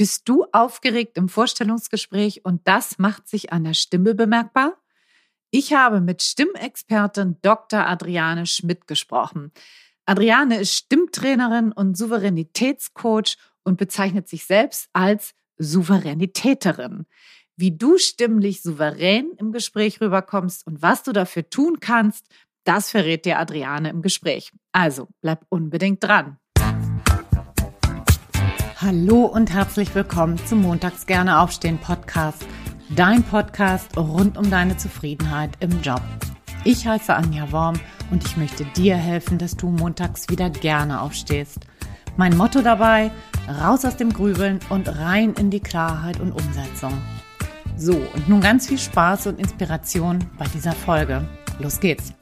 Bist du aufgeregt im Vorstellungsgespräch und das macht sich an der Stimme bemerkbar? Ich habe mit Stimmexpertin Dr. Adriane Schmidt gesprochen. Adriane ist Stimmtrainerin und Souveränitätscoach und bezeichnet sich selbst als Souveränitäterin. Wie du stimmlich souverän im Gespräch rüberkommst und was du dafür tun kannst, das verrät dir Adriane im Gespräch. Also bleib unbedingt dran. Hallo und herzlich willkommen zum Montags gerne aufstehen Podcast. Dein Podcast rund um deine Zufriedenheit im Job. Ich heiße Anja Worm und ich möchte dir helfen, dass du montags wieder gerne aufstehst. Mein Motto dabei, raus aus dem Grübeln und rein in die Klarheit und Umsetzung. So, und nun ganz viel Spaß und Inspiration bei dieser Folge. Los geht's!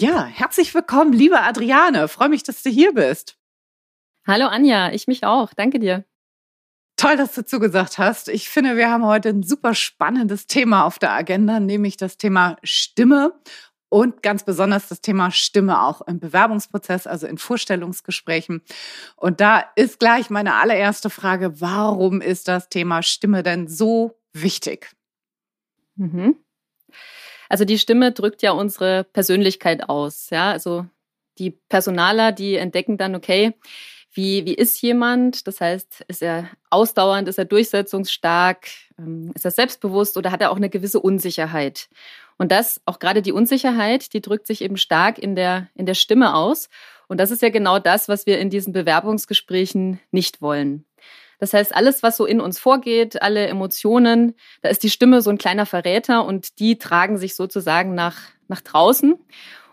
Ja, herzlich willkommen, liebe Adriane. Freue mich, dass du hier bist. Hallo Anja, ich mich auch. Danke dir. Toll, dass du zugesagt hast. Ich finde, wir haben heute ein super spannendes Thema auf der Agenda, nämlich das Thema Stimme und ganz besonders das Thema Stimme auch im Bewerbungsprozess, also in Vorstellungsgesprächen. Und da ist gleich meine allererste Frage, warum ist das Thema Stimme denn so wichtig? Mhm. Also die Stimme drückt ja unsere Persönlichkeit aus. Ja, also die Personaler, die entdecken dann, okay, wie, wie ist jemand? Das heißt, ist er ausdauernd, ist er durchsetzungsstark, ähm, ist er selbstbewusst oder hat er auch eine gewisse Unsicherheit? Und das, auch gerade die Unsicherheit, die drückt sich eben stark in der, in der Stimme aus. Und das ist ja genau das, was wir in diesen Bewerbungsgesprächen nicht wollen. Das heißt, alles, was so in uns vorgeht, alle Emotionen, da ist die Stimme so ein kleiner Verräter und die tragen sich sozusagen nach, nach draußen.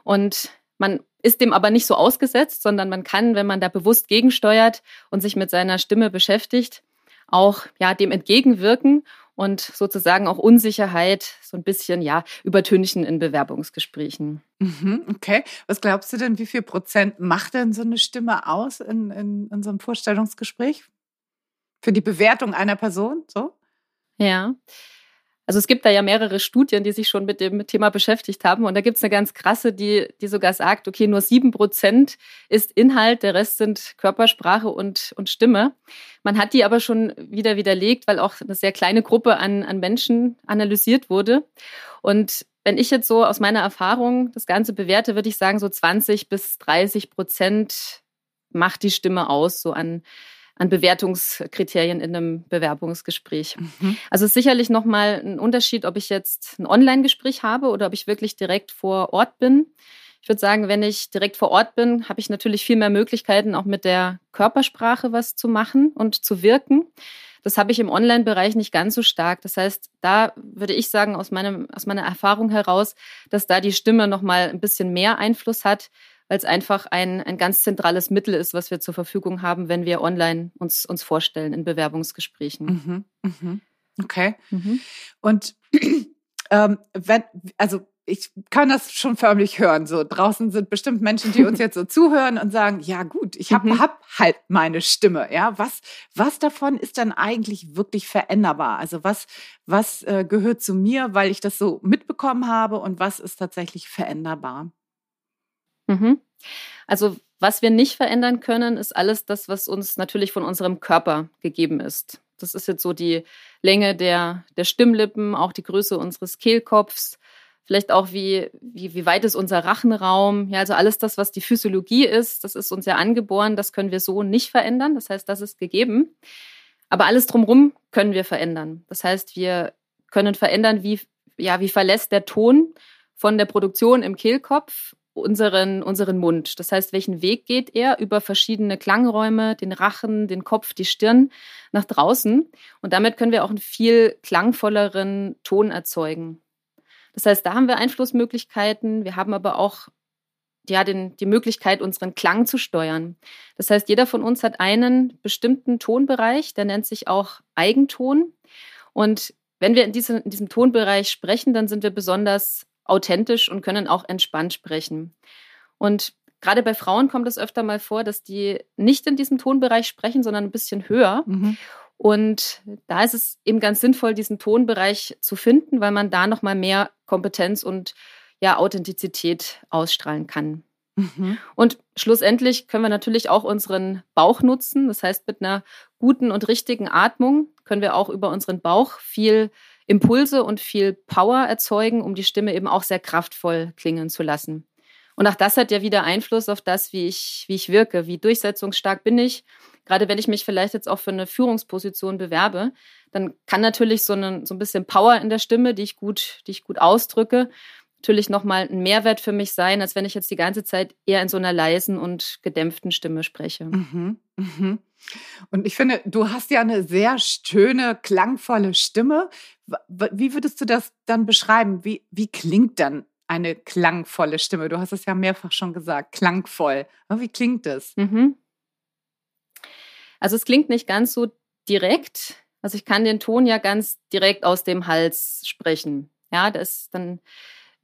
Und man ist dem aber nicht so ausgesetzt, sondern man kann, wenn man da bewusst gegensteuert und sich mit seiner Stimme beschäftigt, auch ja dem entgegenwirken und sozusagen auch Unsicherheit so ein bisschen ja übertünchen in Bewerbungsgesprächen. Mhm, okay. Was glaubst du denn, wie viel Prozent macht denn so eine Stimme aus in, in, einem Vorstellungsgespräch? Für die Bewertung einer Person, so? Ja. Also es gibt da ja mehrere Studien, die sich schon mit dem Thema beschäftigt haben. Und da gibt es eine ganz krasse, die, die sogar sagt, okay, nur sieben Prozent ist Inhalt, der Rest sind Körpersprache und, und Stimme. Man hat die aber schon wieder widerlegt, weil auch eine sehr kleine Gruppe an, an Menschen analysiert wurde. Und wenn ich jetzt so aus meiner Erfahrung das Ganze bewerte, würde ich sagen, so 20 bis 30 Prozent macht die Stimme aus, so an an Bewertungskriterien in einem Bewerbungsgespräch. Mhm. Also ist sicherlich nochmal ein Unterschied, ob ich jetzt ein Online-Gespräch habe oder ob ich wirklich direkt vor Ort bin. Ich würde sagen, wenn ich direkt vor Ort bin, habe ich natürlich viel mehr Möglichkeiten, auch mit der Körpersprache was zu machen und zu wirken. Das habe ich im Online-Bereich nicht ganz so stark. Das heißt, da würde ich sagen, aus, meinem, aus meiner Erfahrung heraus, dass da die Stimme nochmal ein bisschen mehr Einfluss hat, weil es einfach ein, ein ganz zentrales Mittel ist, was wir zur Verfügung haben, wenn wir online uns, uns vorstellen in Bewerbungsgesprächen. Mhm, mhm. Okay. Mhm. Und ähm, wenn, also ich kann das schon förmlich hören. So draußen sind bestimmt Menschen, die uns jetzt so zuhören und sagen: Ja gut, ich habe mhm. hab halt meine Stimme. Ja, was was davon ist dann eigentlich wirklich veränderbar? Also was was äh, gehört zu mir, weil ich das so mitbekommen habe und was ist tatsächlich veränderbar? Mhm. Also was wir nicht verändern können, ist alles das, was uns natürlich von unserem Körper gegeben ist. Das ist jetzt so die Länge der, der Stimmlippen, auch die Größe unseres Kehlkopfs, vielleicht auch wie, wie, wie weit ist unser Rachenraum. Ja, also alles das, was die Physiologie ist, das ist uns ja angeboren, das können wir so nicht verändern. Das heißt, das ist gegeben. Aber alles drumherum können wir verändern. Das heißt, wir können verändern, wie, ja, wie verlässt der Ton von der Produktion im Kehlkopf unseren, unseren Mund. Das heißt, welchen Weg geht er über verschiedene Klangräume, den Rachen, den Kopf, die Stirn nach draußen. Und damit können wir auch einen viel klangvolleren Ton erzeugen. Das heißt, da haben wir Einflussmöglichkeiten. Wir haben aber auch ja, den, die Möglichkeit, unseren Klang zu steuern. Das heißt, jeder von uns hat einen bestimmten Tonbereich, der nennt sich auch Eigenton. Und wenn wir in, diese, in diesem Tonbereich sprechen, dann sind wir besonders authentisch und können auch entspannt sprechen. Und gerade bei Frauen kommt es öfter mal vor, dass die nicht in diesem Tonbereich sprechen, sondern ein bisschen höher. Mhm. Und da ist es eben ganz sinnvoll, diesen Tonbereich zu finden, weil man da nochmal mehr Kompetenz und ja, Authentizität ausstrahlen kann. Mhm. Und schlussendlich können wir natürlich auch unseren Bauch nutzen. Das heißt, mit einer guten und richtigen Atmung können wir auch über unseren Bauch viel Impulse und viel Power erzeugen, um die Stimme eben auch sehr kraftvoll klingen zu lassen. Und auch das hat ja wieder Einfluss auf das, wie ich, wie ich wirke, wie durchsetzungsstark bin ich. Gerade wenn ich mich vielleicht jetzt auch für eine Führungsposition bewerbe, dann kann natürlich so, eine, so ein bisschen Power in der Stimme, die ich gut, die ich gut ausdrücke, natürlich nochmal ein Mehrwert für mich sein, als wenn ich jetzt die ganze Zeit eher in so einer leisen und gedämpften Stimme spreche. Mhm, mhm. Und ich finde, du hast ja eine sehr schöne, klangvolle Stimme. Wie würdest du das dann beschreiben? Wie, wie klingt dann eine klangvolle Stimme? Du hast es ja mehrfach schon gesagt, klangvoll. Wie klingt das? Mhm. Also es klingt nicht ganz so direkt. Also ich kann den Ton ja ganz direkt aus dem Hals sprechen. Ja, da ist dann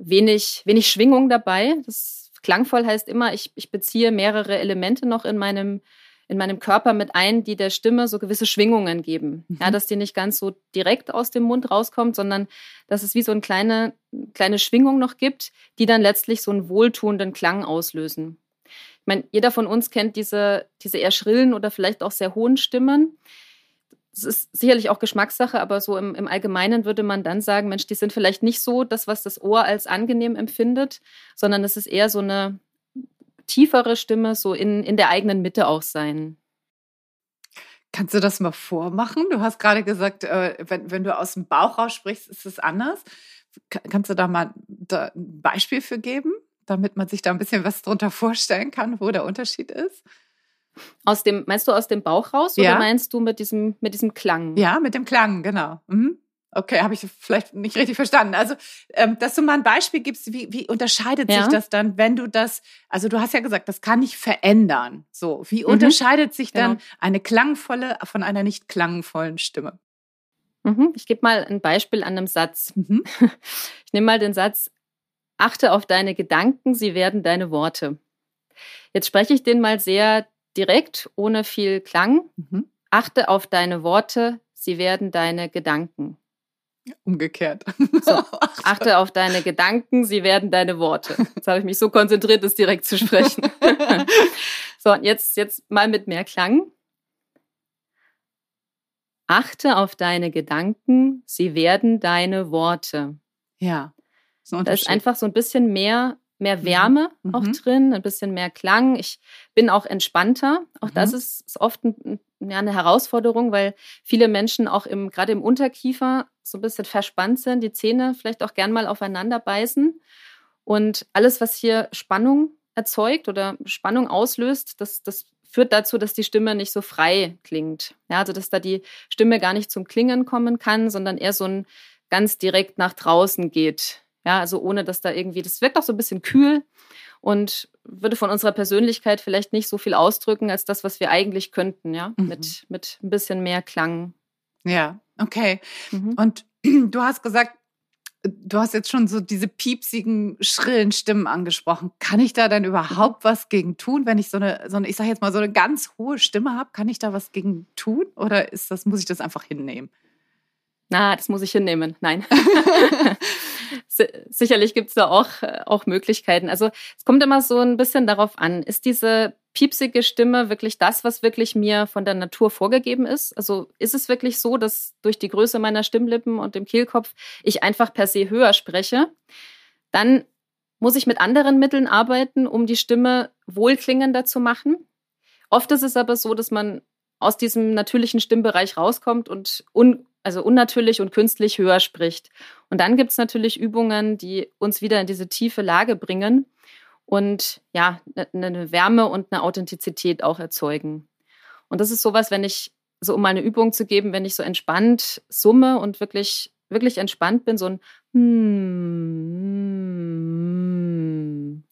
wenig, wenig Schwingung dabei. Das klangvoll heißt immer, ich, ich beziehe mehrere Elemente noch in meinem, in meinem Körper mit ein, die der Stimme so gewisse Schwingungen geben. Mhm. Ja, dass die nicht ganz so direkt aus dem Mund rauskommt, sondern dass es wie so eine kleine, kleine Schwingung noch gibt, die dann letztlich so einen wohltuenden Klang auslösen. Ich meine, jeder von uns kennt diese, diese eher schrillen oder vielleicht auch sehr hohen Stimmen es ist sicherlich auch Geschmackssache, aber so im, im Allgemeinen würde man dann sagen, Mensch, die sind vielleicht nicht so das, was das Ohr als angenehm empfindet, sondern es ist eher so eine tiefere Stimme, so in, in der eigenen Mitte auch sein. Kannst du das mal vormachen? Du hast gerade gesagt, äh, wenn, wenn du aus dem Bauch raus sprichst, ist es anders. Kannst du da mal ein Beispiel für geben, damit man sich da ein bisschen was drunter vorstellen kann, wo der Unterschied ist? Aus dem, meinst du aus dem Bauch raus ja. oder meinst du mit diesem, mit diesem Klang? Ja, mit dem Klang, genau. Mhm. Okay, habe ich vielleicht nicht richtig verstanden. Also, ähm, dass du mal ein Beispiel gibst, wie, wie unterscheidet ja. sich das dann, wenn du das, also du hast ja gesagt, das kann nicht verändern. So, wie mhm. unterscheidet sich dann genau. eine klangvolle von einer nicht klangvollen Stimme? Mhm. Ich gebe mal ein Beispiel an einem Satz. Mhm. Ich nehme mal den Satz, achte auf deine Gedanken, sie werden deine Worte. Jetzt spreche ich den mal sehr direkt, ohne viel Klang. Mhm. Achte auf deine Worte, sie werden deine Gedanken. Umgekehrt. So, achte auf deine Gedanken, sie werden deine Worte. Jetzt habe ich mich so konzentriert, das direkt zu sprechen. so, und jetzt, jetzt mal mit mehr Klang. Achte auf deine Gedanken, sie werden deine Worte. Ja. Da ist einfach so ein bisschen mehr mehr mhm. Wärme mhm. auch drin, ein bisschen mehr Klang. Ich bin auch entspannter. Auch mhm. das ist, ist oft ein, ja, eine Herausforderung, weil viele Menschen auch im, gerade im Unterkiefer so ein bisschen verspannt sind, die Zähne vielleicht auch gern mal aufeinander beißen. Und alles, was hier Spannung erzeugt oder Spannung auslöst, das, das führt dazu, dass die Stimme nicht so frei klingt. Ja, also dass da die Stimme gar nicht zum Klingen kommen kann, sondern eher so ein ganz direkt nach draußen geht. Ja, also ohne dass da irgendwie, das wirkt auch so ein bisschen kühl und würde von unserer Persönlichkeit vielleicht nicht so viel ausdrücken als das, was wir eigentlich könnten, ja, mhm. mit, mit ein bisschen mehr Klang. Ja, okay. Mhm. Und du hast gesagt, du hast jetzt schon so diese piepsigen, schrillen Stimmen angesprochen. Kann ich da denn überhaupt was gegen tun, wenn ich so eine, so eine ich sage jetzt mal, so eine ganz hohe Stimme habe? Kann ich da was gegen tun oder ist das, muss ich das einfach hinnehmen? Na, das muss ich hinnehmen. Nein. sicherlich gibt es da auch, äh, auch Möglichkeiten. Also es kommt immer so ein bisschen darauf an, ist diese piepsige Stimme wirklich das, was wirklich mir von der Natur vorgegeben ist? Also ist es wirklich so, dass durch die Größe meiner Stimmlippen und dem Kehlkopf ich einfach per se höher spreche? Dann muss ich mit anderen Mitteln arbeiten, um die Stimme wohlklingender zu machen. Oft ist es aber so, dass man aus diesem natürlichen Stimmbereich rauskommt und un also unnatürlich und künstlich höher spricht. Und dann gibt es natürlich Übungen, die uns wieder in diese tiefe Lage bringen und ja, eine ne Wärme und eine Authentizität auch erzeugen. Und das ist sowas, wenn ich, so um mal eine Übung zu geben, wenn ich so entspannt summe und wirklich, wirklich entspannt bin, so ein hmm,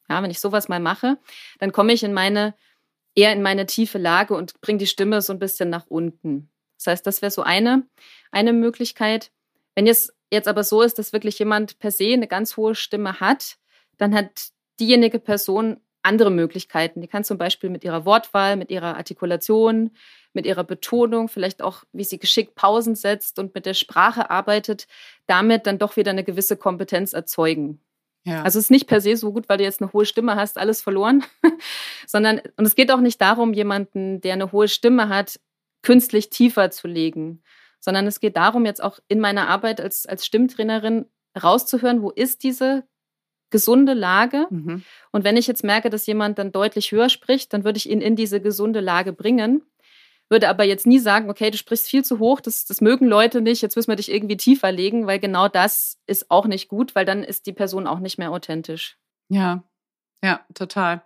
ja, wenn ich sowas mal mache, dann komme ich in meine, eher in meine tiefe Lage und bringe die Stimme so ein bisschen nach unten. Das heißt, das wäre so eine, eine Möglichkeit. Wenn es jetzt aber so ist, dass wirklich jemand per se eine ganz hohe Stimme hat, dann hat diejenige Person andere Möglichkeiten. Die kann zum Beispiel mit ihrer Wortwahl, mit ihrer Artikulation, mit ihrer Betonung, vielleicht auch, wie sie geschickt Pausen setzt und mit der Sprache arbeitet, damit dann doch wieder eine gewisse Kompetenz erzeugen. Ja. Also es ist nicht per se so gut, weil du jetzt eine hohe Stimme hast, alles verloren, sondern, und es geht auch nicht darum, jemanden, der eine hohe Stimme hat, künstlich tiefer zu legen, sondern es geht darum, jetzt auch in meiner Arbeit als, als Stimmtrainerin rauszuhören, wo ist diese gesunde Lage. Mhm. Und wenn ich jetzt merke, dass jemand dann deutlich höher spricht, dann würde ich ihn in diese gesunde Lage bringen. Würde aber jetzt nie sagen, okay, du sprichst viel zu hoch, das, das mögen Leute nicht, jetzt müssen wir dich irgendwie tiefer legen, weil genau das ist auch nicht gut, weil dann ist die Person auch nicht mehr authentisch. Ja, ja, total.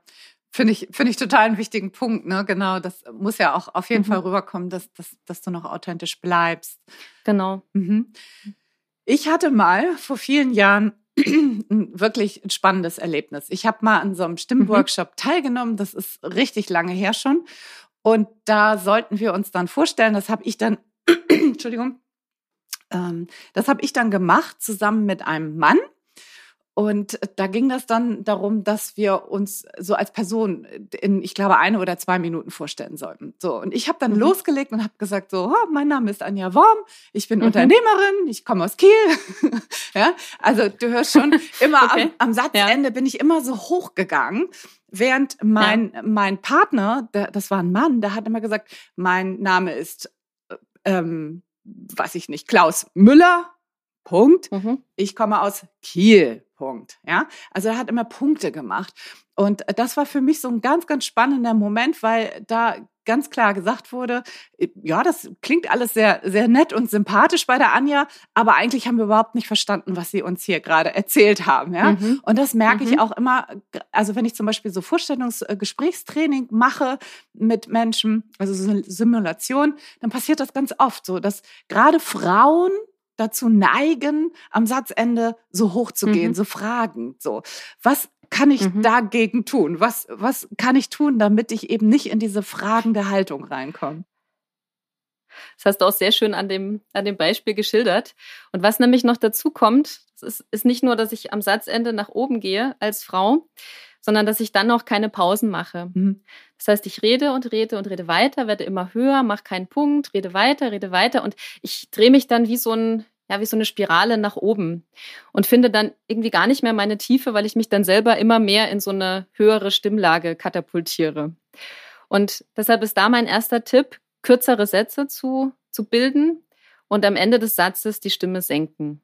Finde ich, finde ich total einen wichtigen Punkt, ne? Genau, das muss ja auch auf jeden mhm. Fall rüberkommen, dass, dass, dass du noch authentisch bleibst. Genau. Mhm. Ich hatte mal vor vielen Jahren ein wirklich spannendes Erlebnis. Ich habe mal an so einem Stimmworkshop mhm. teilgenommen, das ist richtig lange her schon. Und da sollten wir uns dann vorstellen, das habe ich dann, Entschuldigung, ähm, das habe ich dann gemacht zusammen mit einem Mann. Und da ging das dann darum, dass wir uns so als Person in, ich glaube, eine oder zwei Minuten vorstellen sollten. So, und ich habe dann mhm. losgelegt und habe gesagt, so, oh, mein Name ist Anja Worm, ich bin mhm. Unternehmerin, ich komme aus Kiel. ja, also du hörst schon, immer okay. am, am, Satzende ja. bin ich immer so hochgegangen. Während mein, ja. mein Partner, der, das war ein Mann, der hat immer gesagt, mein Name ist, äh, ähm, weiß ich nicht, Klaus Müller, Punkt. Mhm. Ich komme aus Kiel. Punkt. Ja, also er hat immer Punkte gemacht. Und das war für mich so ein ganz, ganz spannender Moment, weil da ganz klar gesagt wurde, äh, ja, das klingt alles sehr, sehr nett und sympathisch bei der Anja, aber eigentlich haben wir überhaupt nicht verstanden, was sie uns hier gerade erzählt haben. Ja? Mhm. Und das merke mhm. ich auch immer, also wenn ich zum Beispiel so Vorstellungsgesprächstraining mache mit Menschen, also so eine Simulation, dann passiert das ganz oft so, dass gerade Frauen dazu neigen, am Satzende so hoch zu gehen, mhm. so fragen, so. Was kann ich mhm. dagegen tun? Was, was kann ich tun, damit ich eben nicht in diese fragende Haltung reinkomme? Das hast du auch sehr schön an dem, an dem Beispiel geschildert. Und was nämlich noch dazu kommt, ist, ist nicht nur, dass ich am Satzende nach oben gehe als Frau, sondern dass ich dann noch keine Pausen mache. Mhm. Das heißt, ich rede und rede und rede weiter, werde immer höher, mache keinen Punkt, rede weiter, rede weiter und ich drehe mich dann wie so ein ja, wie so eine Spirale nach oben und finde dann irgendwie gar nicht mehr meine Tiefe, weil ich mich dann selber immer mehr in so eine höhere Stimmlage katapultiere. Und deshalb ist da mein erster Tipp, kürzere Sätze zu, zu bilden und am Ende des Satzes die Stimme senken.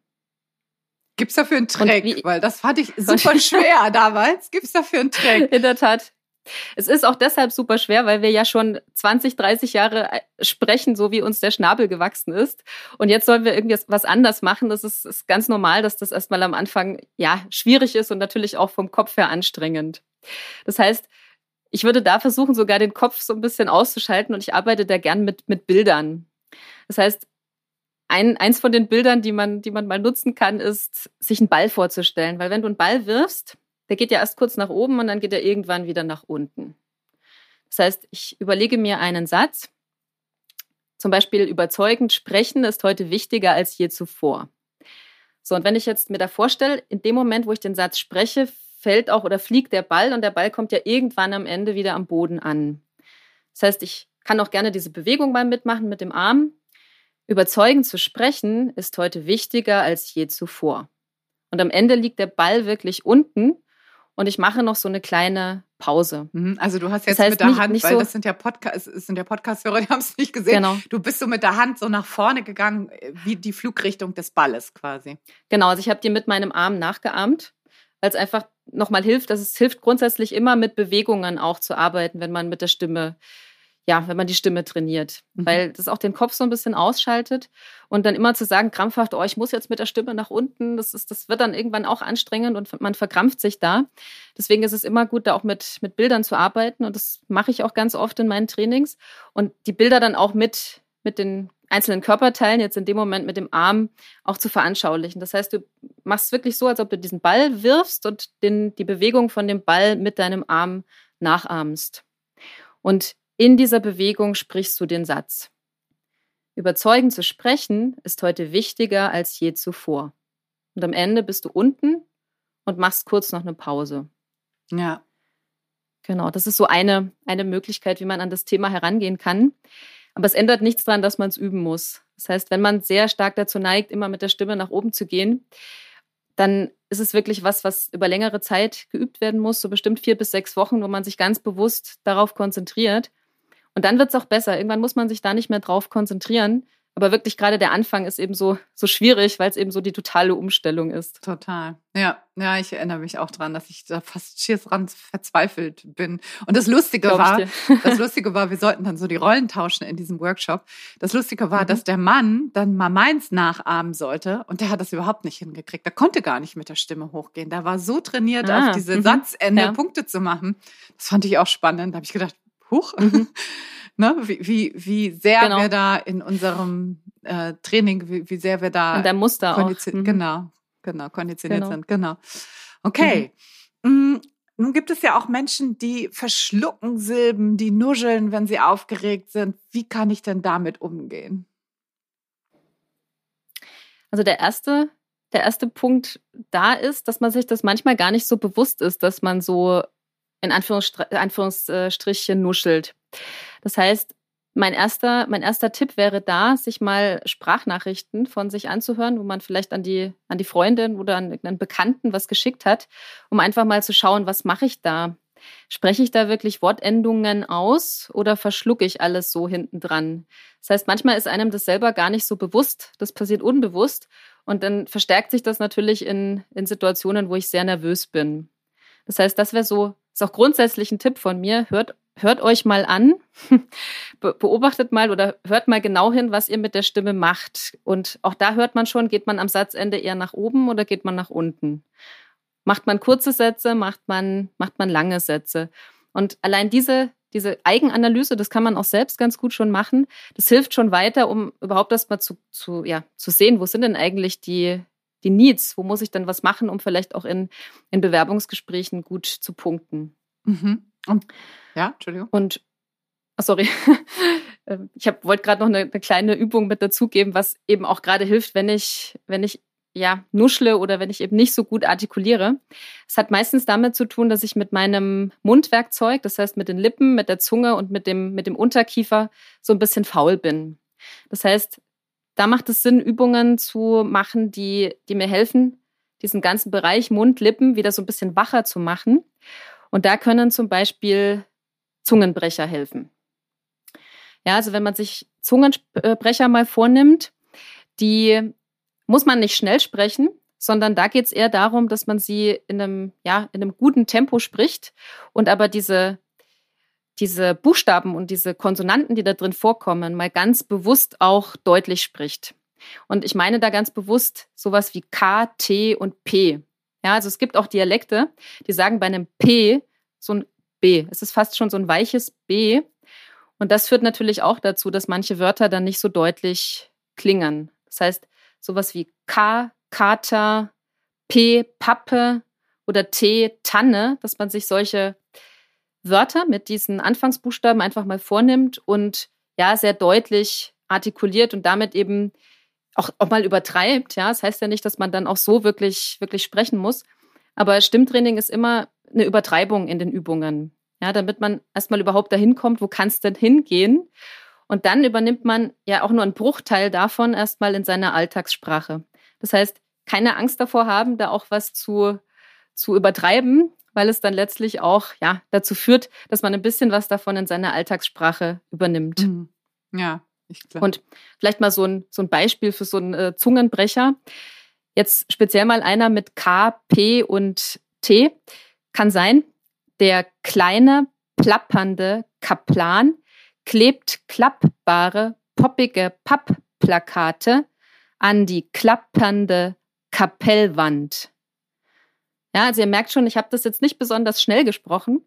Gibt es dafür einen Trick? Wie, Weil das fand ich super schwer damals. Gibt es dafür einen Trick? In der Tat. Es ist auch deshalb super schwer, weil wir ja schon 20, 30 Jahre äh, sprechen, so wie uns der Schnabel gewachsen ist. Und jetzt sollen wir irgendwie was anders machen. Das ist, ist ganz normal, dass das erstmal am Anfang ja schwierig ist und natürlich auch vom Kopf her anstrengend. Das heißt, ich würde da versuchen, sogar den Kopf so ein bisschen auszuschalten und ich arbeite da gern mit, mit Bildern. Das heißt, ein, eins von den Bildern, die man, die man mal nutzen kann, ist, sich einen Ball vorzustellen. Weil wenn du einen Ball wirfst, der geht ja erst kurz nach oben und dann geht er irgendwann wieder nach unten. Das heißt, ich überlege mir einen Satz. Zum Beispiel überzeugend sprechen ist heute wichtiger als je zuvor. So, und wenn ich jetzt mir da vorstelle, in dem Moment, wo ich den Satz spreche, fällt auch oder fliegt der Ball und der Ball kommt ja irgendwann am Ende wieder am Boden an. Das heißt, ich kann auch gerne diese Bewegung mal mitmachen mit dem Arm. Überzeugend zu sprechen ist heute wichtiger als je zuvor. Und am Ende liegt der Ball wirklich unten und ich mache noch so eine kleine Pause. Mhm, also du hast jetzt das heißt mit der nicht, Hand, nicht weil so das sind ja Podcast, es sind ja Podcast-Hörer, die haben es nicht gesehen. Genau. Du bist so mit der Hand so nach vorne gegangen, wie die Flugrichtung des Balles quasi. Genau, also ich habe dir mit meinem Arm nachgeahmt, weil es einfach nochmal hilft, dass es hilft grundsätzlich immer mit Bewegungen auch zu arbeiten, wenn man mit der Stimme ja, wenn man die Stimme trainiert, mhm. weil das auch den Kopf so ein bisschen ausschaltet und dann immer zu sagen, krampfhaft, oh, ich muss jetzt mit der Stimme nach unten, das ist, das wird dann irgendwann auch anstrengend und man verkrampft sich da. Deswegen ist es immer gut, da auch mit, mit Bildern zu arbeiten und das mache ich auch ganz oft in meinen Trainings und die Bilder dann auch mit, mit den einzelnen Körperteilen, jetzt in dem Moment mit dem Arm, auch zu veranschaulichen. Das heißt, du machst wirklich so, als ob du diesen Ball wirfst und den, die Bewegung von dem Ball mit deinem Arm nachahmst. Und in dieser Bewegung sprichst du den Satz. Überzeugend zu sprechen ist heute wichtiger als je zuvor. Und am Ende bist du unten und machst kurz noch eine Pause. Ja. Genau, das ist so eine, eine Möglichkeit, wie man an das Thema herangehen kann. Aber es ändert nichts daran, dass man es üben muss. Das heißt, wenn man sehr stark dazu neigt, immer mit der Stimme nach oben zu gehen, dann ist es wirklich was, was über längere Zeit geübt werden muss, so bestimmt vier bis sechs Wochen, wo man sich ganz bewusst darauf konzentriert. Und dann wird es auch besser. Irgendwann muss man sich da nicht mehr drauf konzentrieren, aber wirklich gerade der Anfang ist eben so, so schwierig, weil es eben so die totale Umstellung ist. Total. Ja, ja, ich erinnere mich auch dran, dass ich da fast schier dran verzweifelt bin. Und das Lustige war, das Lustige war, wir sollten dann so die Rollen tauschen in diesem Workshop. Das Lustige war, mhm. dass der Mann dann mal meins nachahmen sollte und der hat das überhaupt nicht hingekriegt. Der konnte gar nicht mit der Stimme hochgehen. Der war so trainiert, ah, auf diese mhm. Satzende ja. Punkte zu machen. Das fand ich auch spannend. Da habe ich gedacht, huch. Mhm. ne, wie, wie, wie sehr genau. wir da in unserem äh, Training, wie, wie sehr wir da. Und der Muster auch. Mhm. Genau, genau, konditioniert genau. sind, genau. Okay. Mhm. Nun gibt es ja auch Menschen, die verschlucken Silben, die nuscheln, wenn sie aufgeregt sind. Wie kann ich denn damit umgehen? Also der erste, der erste Punkt da ist, dass man sich das manchmal gar nicht so bewusst ist, dass man so in Anführungsstrichen nuschelt. Das heißt, mein erster, mein erster Tipp wäre da, sich mal Sprachnachrichten von sich anzuhören, wo man vielleicht an die, an die Freundin oder an einen Bekannten was geschickt hat, um einfach mal zu schauen, was mache ich da? Spreche ich da wirklich Wortendungen aus oder verschlucke ich alles so hinten dran? Das heißt, manchmal ist einem das selber gar nicht so bewusst. Das passiert unbewusst. Und dann verstärkt sich das natürlich in, in Situationen, wo ich sehr nervös bin. Das heißt, das wäre so, ist auch grundsätzlich ein Tipp von mir. Hört hört euch mal an, beobachtet mal oder hört mal genau hin, was ihr mit der Stimme macht. Und auch da hört man schon, geht man am Satzende eher nach oben oder geht man nach unten? Macht man kurze Sätze, macht man, macht man lange Sätze? Und allein diese, diese Eigenanalyse, das kann man auch selbst ganz gut schon machen. Das hilft schon weiter, um überhaupt erstmal zu, zu, ja, zu sehen, wo sind denn eigentlich die, die Needs? Wo muss ich denn was machen, um vielleicht auch in, in Bewerbungsgesprächen gut zu punkten? Mhm. Und, ja, Entschuldigung. Und, oh, sorry, ähm, ich wollte gerade noch eine, eine, kleine Übung mit dazugeben, was eben auch gerade hilft, wenn ich, wenn ich ja, nuschle oder wenn ich eben nicht so gut artikuliere. Es hat meistens damit zu tun, dass ich mit meinem Mundwerkzeug, das heißt mit den Lippen, mit der Zunge und mit dem, mit dem Unterkiefer so ein bisschen faul bin. Das heißt, da macht es Sinn, Übungen zu machen, die, die mir helfen, diesen ganzen Bereich Mund, Lippen wieder so ein bisschen wacher zu machen. Und da können zum Beispiel Zungenbrecher helfen. Ja, also wenn man sich Zungenbrecher mal vornimmt, die muss man nicht schnell sprechen, sondern da geht es eher darum, dass man sie in einem, ja, in einem guten Tempo spricht und aber diese, diese Buchstaben und diese Konsonanten, die da drin vorkommen, mal ganz bewusst auch deutlich spricht. Und ich meine da ganz bewusst sowas wie K, T und P. Ja, also es gibt auch Dialekte, die sagen bei einem P so ein B. Es ist fast schon so ein weiches B. Und das führt natürlich auch dazu, dass manche Wörter dann nicht so deutlich klingen. Das heißt, sowas wie K, Kater, P, Pappe oder T, Tanne, dass man sich solche Wörter mit diesen Anfangsbuchstaben einfach mal vornimmt und ja, sehr deutlich artikuliert und damit eben auch, auch mal übertreibt. Ja, das heißt ja nicht, dass man dann auch so wirklich, wirklich sprechen muss. Aber Stimmtraining ist immer eine Übertreibung in den Übungen. Ja, damit man erstmal überhaupt dahin kommt, wo kann es denn hingehen? Und dann übernimmt man ja auch nur einen Bruchteil davon erstmal in seiner Alltagssprache. Das heißt, keine Angst davor haben, da auch was zu, zu übertreiben, weil es dann letztlich auch ja, dazu führt, dass man ein bisschen was davon in seiner Alltagssprache übernimmt. Mhm. Ja, ich glaube. Und vielleicht mal so ein, so ein Beispiel für so einen äh, Zungenbrecher. Jetzt speziell mal einer mit K, P und T. Kann sein, der kleine, plappernde Kaplan klebt klappbare, poppige Pappplakate an die klappernde Kapellwand. Ja, also ihr merkt schon, ich habe das jetzt nicht besonders schnell gesprochen,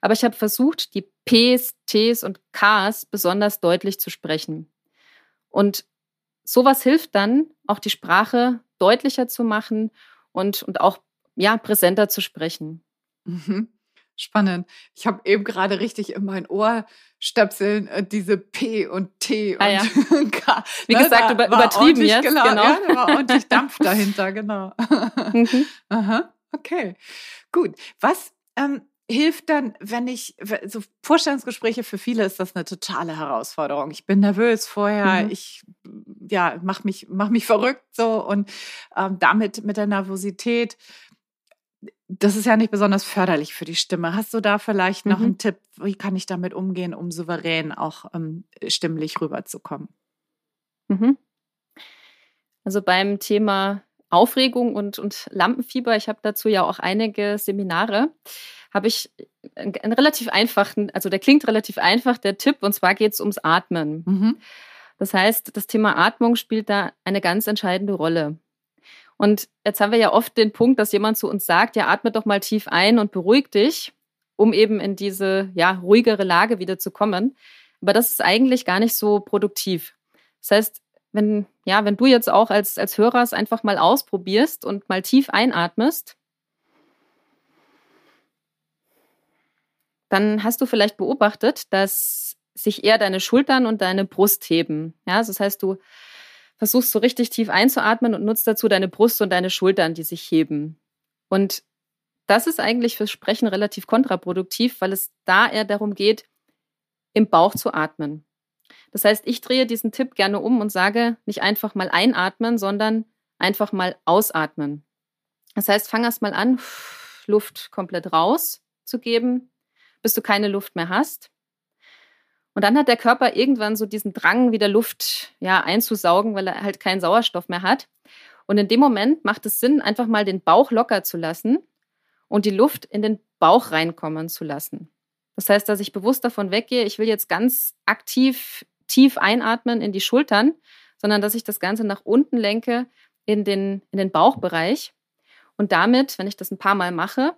aber ich habe versucht, die Ps, Ts und Ks besonders deutlich zu sprechen. Und sowas hilft dann, auch die Sprache deutlicher zu machen und, und auch ja, präsenter zu sprechen. Mhm. Spannend. Ich habe eben gerade richtig in mein Ohr stöpseln äh, diese P und T und ah, ja. K. Wie ne, gesagt, über, übertrieben jetzt. Genau, genau. Ja, da war ordentlich Dampf dahinter, genau. Mhm. Aha, okay, gut. Was ähm, hilft dann, wenn ich, so Vorstellungsgespräche für viele ist das eine totale Herausforderung. Ich bin nervös vorher, mhm. ich ja, mach mich, mach mich verrückt so und ähm, damit mit der Nervosität das ist ja nicht besonders förderlich für die Stimme. Hast du da vielleicht noch mhm. einen Tipp, wie kann ich damit umgehen, um souverän auch ähm, stimmlich rüberzukommen? Mhm. Also beim Thema Aufregung und, und Lampenfieber, ich habe dazu ja auch einige Seminare, habe ich einen relativ einfachen, also der klingt relativ einfach, der Tipp, und zwar geht es ums Atmen. Mhm. Das heißt, das Thema Atmung spielt da eine ganz entscheidende Rolle. Und jetzt haben wir ja oft den Punkt, dass jemand zu uns sagt, ja, atme doch mal tief ein und beruhig dich, um eben in diese ja, ruhigere Lage wieder zu kommen. Aber das ist eigentlich gar nicht so produktiv. Das heißt, wenn, ja, wenn du jetzt auch als, als Hörer es einfach mal ausprobierst und mal tief einatmest, dann hast du vielleicht beobachtet, dass sich eher deine Schultern und deine Brust heben. Ja, das heißt, du versuchst so richtig tief einzuatmen und nutzt dazu deine Brust und deine Schultern, die sich heben. Und das ist eigentlich fürs Sprechen relativ kontraproduktiv, weil es da eher darum geht, im Bauch zu atmen. Das heißt, ich drehe diesen Tipp gerne um und sage nicht einfach mal einatmen, sondern einfach mal ausatmen. Das heißt, fang erst mal an, Luft komplett rauszugeben, bis du keine Luft mehr hast. Und dann hat der Körper irgendwann so diesen Drang, wieder Luft ja, einzusaugen, weil er halt keinen Sauerstoff mehr hat. Und in dem Moment macht es Sinn, einfach mal den Bauch locker zu lassen und die Luft in den Bauch reinkommen zu lassen. Das heißt, dass ich bewusst davon weggehe, ich will jetzt ganz aktiv tief einatmen in die Schultern, sondern dass ich das Ganze nach unten lenke in den, in den Bauchbereich und damit, wenn ich das ein paar Mal mache,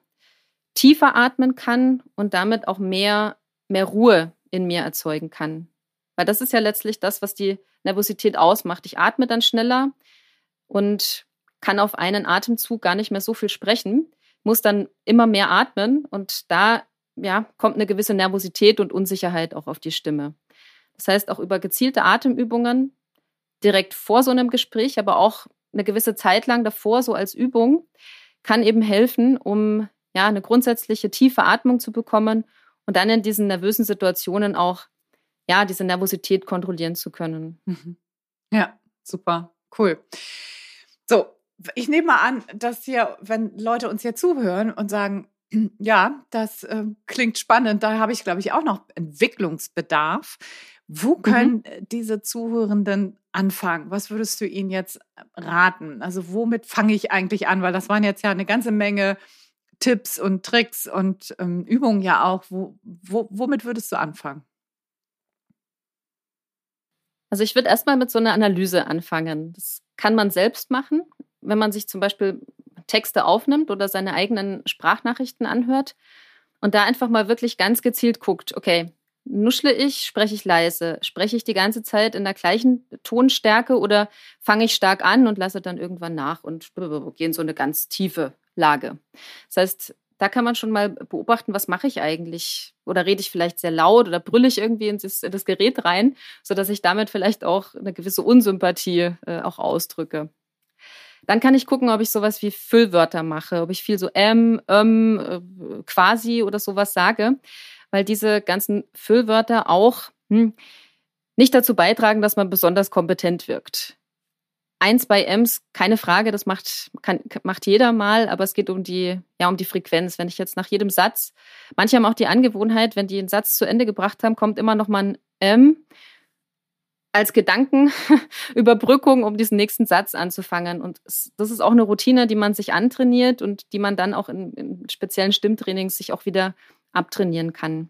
tiefer atmen kann und damit auch mehr, mehr Ruhe in mir erzeugen kann. Weil das ist ja letztlich das, was die Nervosität ausmacht. Ich atme dann schneller und kann auf einen Atemzug gar nicht mehr so viel sprechen, muss dann immer mehr atmen und da ja, kommt eine gewisse Nervosität und Unsicherheit auch auf die Stimme. Das heißt, auch über gezielte Atemübungen direkt vor so einem Gespräch, aber auch eine gewisse Zeit lang davor, so als Übung, kann eben helfen, um ja eine grundsätzliche tiefe Atmung zu bekommen und dann in diesen nervösen Situationen auch ja diese Nervosität kontrollieren zu können. Mhm. Ja, super, cool. So, ich nehme mal an, dass hier, wenn Leute uns hier zuhören und sagen, ja, das äh, klingt spannend, da habe ich, glaube ich, auch noch Entwicklungsbedarf. Wo können mhm. diese Zuhörenden anfangen? Was würdest du ihnen jetzt raten? Also womit fange ich eigentlich an? Weil das waren jetzt ja eine ganze Menge Tipps und Tricks und ähm, Übungen ja auch. Wo, wo, womit würdest du anfangen? Also ich würde erstmal mit so einer Analyse anfangen. Das kann man selbst machen, wenn man sich zum Beispiel Texte aufnimmt oder seine eigenen Sprachnachrichten anhört und da einfach mal wirklich ganz gezielt guckt, okay, nuschle ich, spreche ich leise, spreche ich die ganze Zeit in der gleichen Tonstärke oder fange ich stark an und lasse dann irgendwann nach und gehe in so eine ganz tiefe Lage. Das heißt, da kann man schon mal beobachten, was mache ich eigentlich? Oder rede ich vielleicht sehr laut oder brülle ich irgendwie in das, in das Gerät rein, sodass ich damit vielleicht auch eine gewisse Unsympathie äh, auch ausdrücke. Dann kann ich gucken, ob ich sowas wie Füllwörter mache, ob ich viel so ähm, ähm, äh, quasi oder sowas sage, weil diese ganzen Füllwörter auch hm, nicht dazu beitragen, dass man besonders kompetent wirkt. Eins bei Ems, keine Frage, das macht, kann, macht jeder mal, aber es geht um die, ja, um die Frequenz. Wenn ich jetzt nach jedem Satz, manche haben auch die Angewohnheit, wenn die einen Satz zu Ende gebracht haben, kommt immer noch mal ein M als Gedankenüberbrückung, um diesen nächsten Satz anzufangen. Und das ist auch eine Routine, die man sich antrainiert und die man dann auch in, in speziellen Stimmtrainings sich auch wieder abtrainieren kann.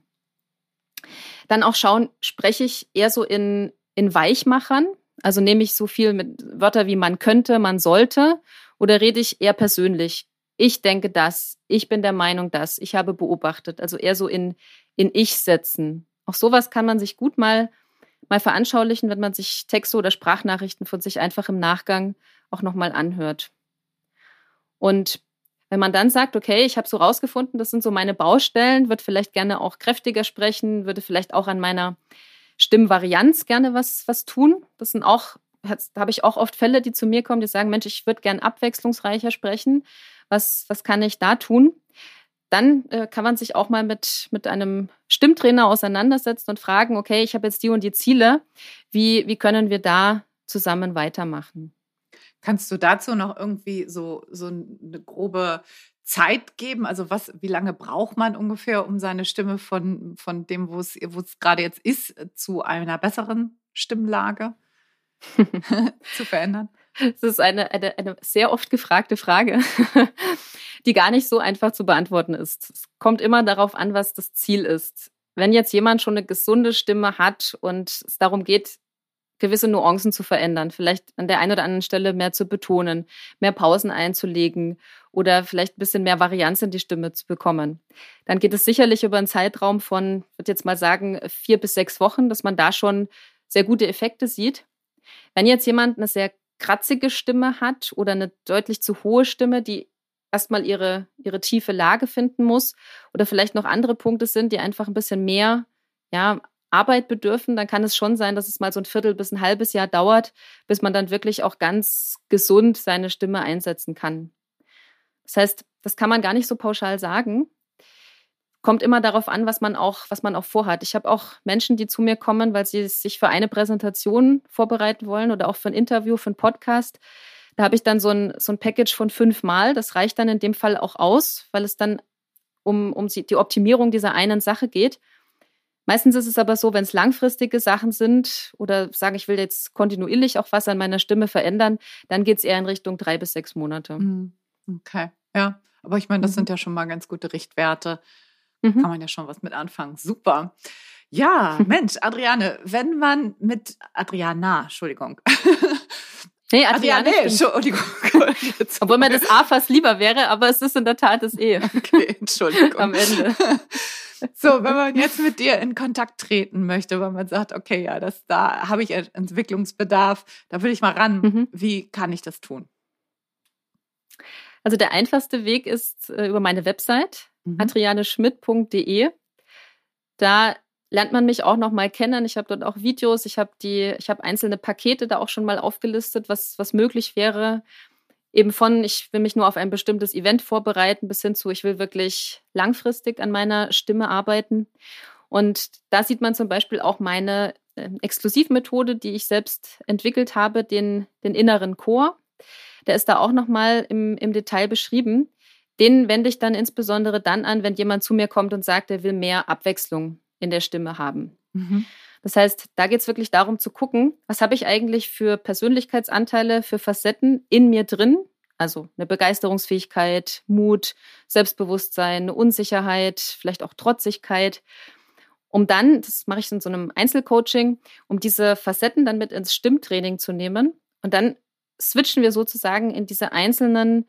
Dann auch schauen, spreche ich eher so in, in Weichmachern, also nehme ich so viel mit Wörter wie man könnte, man sollte oder rede ich eher persönlich? Ich denke das, ich bin der Meinung das, ich habe beobachtet, also eher so in, in Ich setzen. Auch sowas kann man sich gut mal, mal veranschaulichen, wenn man sich Texte oder Sprachnachrichten von sich einfach im Nachgang auch nochmal anhört. Und wenn man dann sagt, okay, ich habe so rausgefunden, das sind so meine Baustellen, würde vielleicht gerne auch kräftiger sprechen, würde vielleicht auch an meiner Stimmvarianz gerne was, was tun. Das sind auch, da habe ich auch oft Fälle, die zu mir kommen, die sagen, Mensch, ich würde gern abwechslungsreicher sprechen. Was, was kann ich da tun? Dann äh, kann man sich auch mal mit, mit einem Stimmtrainer auseinandersetzen und fragen, okay, ich habe jetzt die und die Ziele. Wie, wie können wir da zusammen weitermachen? Kannst du dazu noch irgendwie so, so eine grobe Zeit geben? Also was, wie lange braucht man ungefähr, um seine Stimme von, von dem, wo es, gerade jetzt ist, zu einer besseren Stimmlage zu verändern? Das ist eine, eine, eine sehr oft gefragte Frage, die gar nicht so einfach zu beantworten ist. Es kommt immer darauf an, was das Ziel ist. Wenn jetzt jemand schon eine gesunde Stimme hat und es darum geht, gewisse Nuancen zu verändern, vielleicht an der einen oder anderen Stelle mehr zu betonen, mehr Pausen einzulegen oder vielleicht ein bisschen mehr Varianz in die Stimme zu bekommen. Dann geht es sicherlich über einen Zeitraum von, ich würde jetzt mal sagen, vier bis sechs Wochen, dass man da schon sehr gute Effekte sieht. Wenn jetzt jemand eine sehr kratzige Stimme hat oder eine deutlich zu hohe Stimme, die erstmal ihre, ihre tiefe Lage finden muss oder vielleicht noch andere Punkte sind, die einfach ein bisschen mehr ja, Arbeit bedürfen, dann kann es schon sein, dass es mal so ein Viertel bis ein halbes Jahr dauert, bis man dann wirklich auch ganz gesund seine Stimme einsetzen kann. Das heißt, das kann man gar nicht so pauschal sagen. Kommt immer darauf an, was man auch, was man auch vorhat. Ich habe auch Menschen, die zu mir kommen, weil sie sich für eine Präsentation vorbereiten wollen oder auch für ein Interview, für einen Podcast. Da habe ich dann so ein, so ein Package von fünfmal. Das reicht dann in dem Fall auch aus, weil es dann um, um die Optimierung dieser einen Sache geht. Meistens ist es aber so, wenn es langfristige Sachen sind oder sagen, ich will jetzt kontinuierlich auch was an meiner Stimme verändern, dann geht es eher in Richtung drei bis sechs Monate. Mhm. Okay, ja. Aber ich meine, das mhm. sind ja schon mal ganz gute Richtwerte. Mhm. Kann man ja schon was mit anfangen. Super. Ja, Mensch, Adriane, wenn man mit Adriana, Entschuldigung. Nee, Adriane, Adriane Entschuldigung. Obwohl mir das A fast lieber wäre, aber es ist in der Tat das E. Okay, Entschuldigung. Am Ende. So, wenn man jetzt mit dir in Kontakt treten möchte, weil man sagt, okay, ja, das, da habe ich Entwicklungsbedarf, da will ich mal ran. Mhm. Wie kann ich das tun? Also der einfachste Weg ist äh, über meine Website, mhm. adrianeschmidt.de. Da lernt man mich auch noch mal kennen. Ich habe dort auch Videos, ich habe die, ich habe einzelne Pakete da auch schon mal aufgelistet, was, was möglich wäre eben von, ich will mich nur auf ein bestimmtes Event vorbereiten, bis hin zu, ich will wirklich langfristig an meiner Stimme arbeiten. Und da sieht man zum Beispiel auch meine äh, Exklusivmethode, die ich selbst entwickelt habe, den, den inneren Chor. Der ist da auch nochmal im, im Detail beschrieben. Den wende ich dann insbesondere dann an, wenn jemand zu mir kommt und sagt, er will mehr Abwechslung in der Stimme haben. Mhm. Das heißt, da geht es wirklich darum zu gucken, was habe ich eigentlich für Persönlichkeitsanteile, für Facetten in mir drin. Also eine Begeisterungsfähigkeit, Mut, Selbstbewusstsein, eine Unsicherheit, vielleicht auch Trotzigkeit. Um dann, das mache ich in so einem Einzelcoaching, um diese Facetten dann mit ins Stimmtraining zu nehmen. Und dann switchen wir sozusagen in diese einzelnen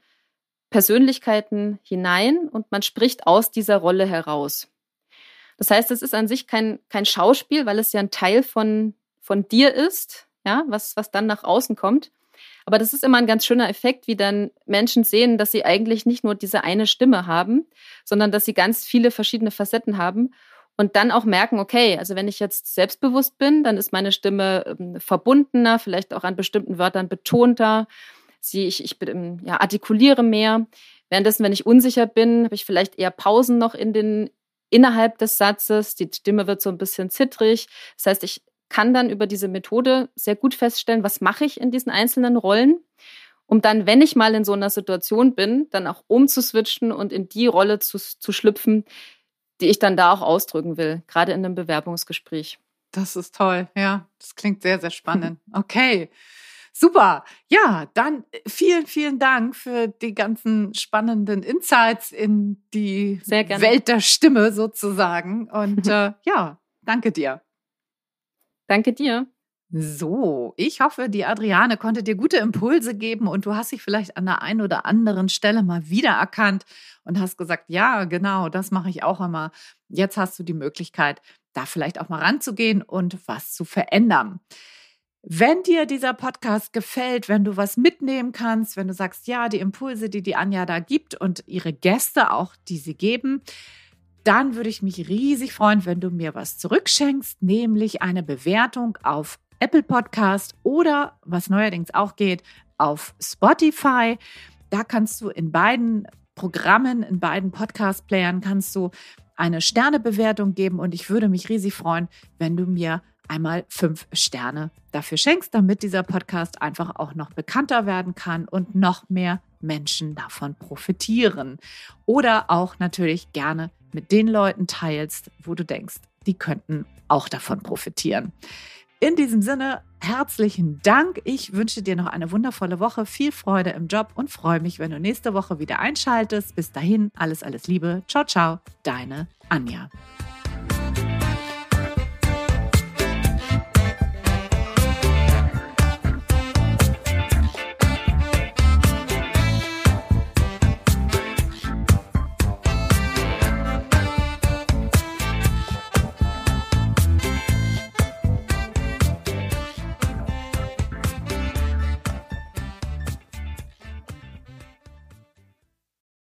Persönlichkeiten hinein und man spricht aus dieser Rolle heraus. Das heißt, es ist an sich kein, kein Schauspiel, weil es ja ein Teil von, von dir ist, ja, was, was dann nach außen kommt. Aber das ist immer ein ganz schöner Effekt, wie dann Menschen sehen, dass sie eigentlich nicht nur diese eine Stimme haben, sondern dass sie ganz viele verschiedene Facetten haben und dann auch merken, okay, also wenn ich jetzt selbstbewusst bin, dann ist meine Stimme ähm, verbundener, vielleicht auch an bestimmten Wörtern betonter. Sie, ich, ich bin, ja, artikuliere mehr. Währenddessen, wenn ich unsicher bin, habe ich vielleicht eher Pausen noch in den, innerhalb des Satzes. Die Stimme wird so ein bisschen zittrig. Das heißt, ich kann dann über diese Methode sehr gut feststellen, was mache ich in diesen einzelnen Rollen, um dann, wenn ich mal in so einer Situation bin, dann auch umzuswitchen und in die Rolle zu, zu schlüpfen, die ich dann da auch ausdrücken will, gerade in einem Bewerbungsgespräch. Das ist toll, ja. Das klingt sehr, sehr spannend. Okay. Super. Ja, dann äh, vielen, vielen Dank für die ganzen spannenden Insights in die Welt der Stimme sozusagen. Und äh, ja, danke dir. Danke dir. So, ich hoffe, die Adriane konnte dir gute Impulse geben und du hast dich vielleicht an der einen oder anderen Stelle mal wiedererkannt und hast gesagt, ja, genau, das mache ich auch immer. Jetzt hast du die Möglichkeit, da vielleicht auch mal ranzugehen und was zu verändern. Wenn dir dieser Podcast gefällt, wenn du was mitnehmen kannst, wenn du sagst, ja, die Impulse, die die Anja da gibt und ihre Gäste auch, die sie geben, dann würde ich mich riesig freuen, wenn du mir was zurückschenkst, nämlich eine Bewertung auf Apple Podcast oder, was neuerdings auch geht, auf Spotify. Da kannst du in beiden Programmen, in beiden Podcast-Playern kannst du eine Sternebewertung geben und ich würde mich riesig freuen, wenn du mir einmal fünf Sterne dafür schenkst, damit dieser Podcast einfach auch noch bekannter werden kann und noch mehr Menschen davon profitieren. Oder auch natürlich gerne mit den Leuten teilst, wo du denkst, die könnten auch davon profitieren. In diesem Sinne, herzlichen Dank. Ich wünsche dir noch eine wundervolle Woche, viel Freude im Job und freue mich, wenn du nächste Woche wieder einschaltest. Bis dahin, alles, alles Liebe. Ciao, ciao, deine Anja.